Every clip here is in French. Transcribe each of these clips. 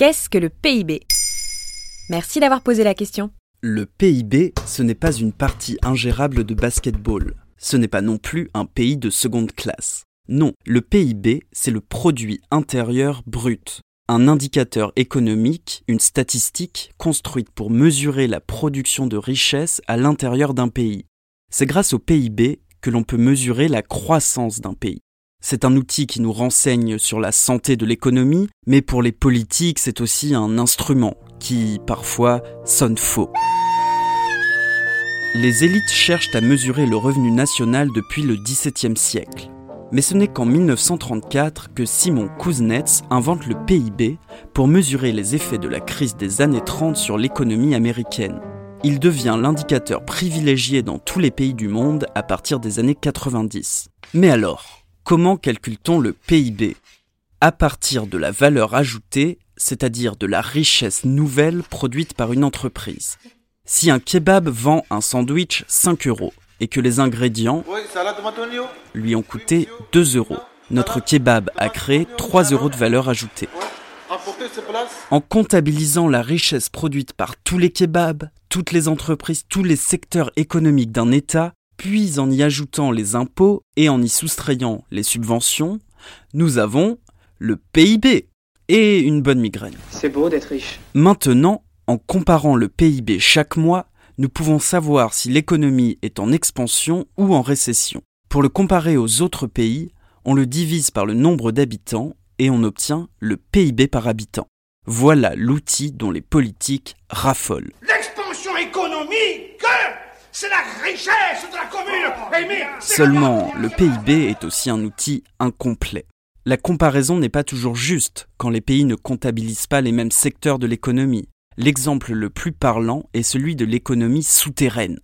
Qu'est-ce que le PIB Merci d'avoir posé la question. Le PIB, ce n'est pas une partie ingérable de basketball. Ce n'est pas non plus un pays de seconde classe. Non, le PIB, c'est le produit intérieur brut, un indicateur économique, une statistique construite pour mesurer la production de richesse à l'intérieur d'un pays. C'est grâce au PIB que l'on peut mesurer la croissance d'un pays. C'est un outil qui nous renseigne sur la santé de l'économie, mais pour les politiques, c'est aussi un instrument qui, parfois, sonne faux. Les élites cherchent à mesurer le revenu national depuis le XVIIe siècle. Mais ce n'est qu'en 1934 que Simon Kuznets invente le PIB pour mesurer les effets de la crise des années 30 sur l'économie américaine. Il devient l'indicateur privilégié dans tous les pays du monde à partir des années 90. Mais alors, comment calcule-t-on le PIB À partir de la valeur ajoutée, c'est-à-dire de la richesse nouvelle produite par une entreprise. Si un kebab vend un sandwich 5 euros et que les ingrédients lui ont coûté 2 euros, notre kebab a créé 3 euros de valeur ajoutée. En comptabilisant la richesse produite par tous les kebabs, toutes les entreprises, tous les secteurs économiques d'un État, puis en y ajoutant les impôts et en y soustrayant les subventions, nous avons le PIB et une bonne migraine. C'est beau d'être riche. Maintenant, en comparant le PIB chaque mois, nous pouvons savoir si l'économie est en expansion ou en récession. Pour le comparer aux autres pays, on le divise par le nombre d'habitants et on obtient le PIB par habitant. Voilà l'outil dont les politiques raffolent. L'expansion économique c'est la richesse de la commune Seulement, le PIB est aussi un outil incomplet. La comparaison n'est pas toujours juste quand les pays ne comptabilisent pas les mêmes secteurs de l'économie. L'exemple le plus parlant est celui de l'économie souterraine,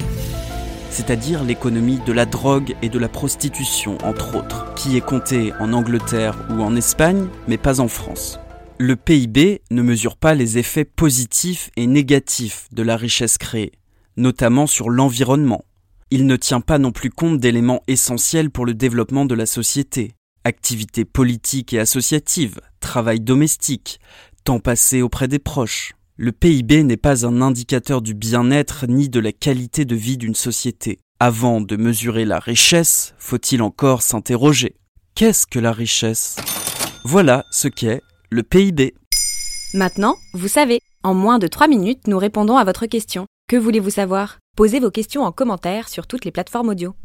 c'est-à-dire l'économie de la drogue et de la prostitution, entre autres, qui est comptée en Angleterre ou en Espagne, mais pas en France. Le PIB ne mesure pas les effets positifs et négatifs de la richesse créée, notamment sur l'environnement. Il ne tient pas non plus compte d'éléments essentiels pour le développement de la société. Activités politiques et associatives, travail domestique, temps passé auprès des proches. Le PIB n'est pas un indicateur du bien-être ni de la qualité de vie d'une société. Avant de mesurer la richesse, faut-il encore s'interroger. Qu'est-ce que la richesse? Voilà ce qu'est le PIB. Maintenant, vous savez. En moins de 3 minutes, nous répondons à votre question. Que voulez-vous savoir? Posez vos questions en commentaire sur toutes les plateformes audio.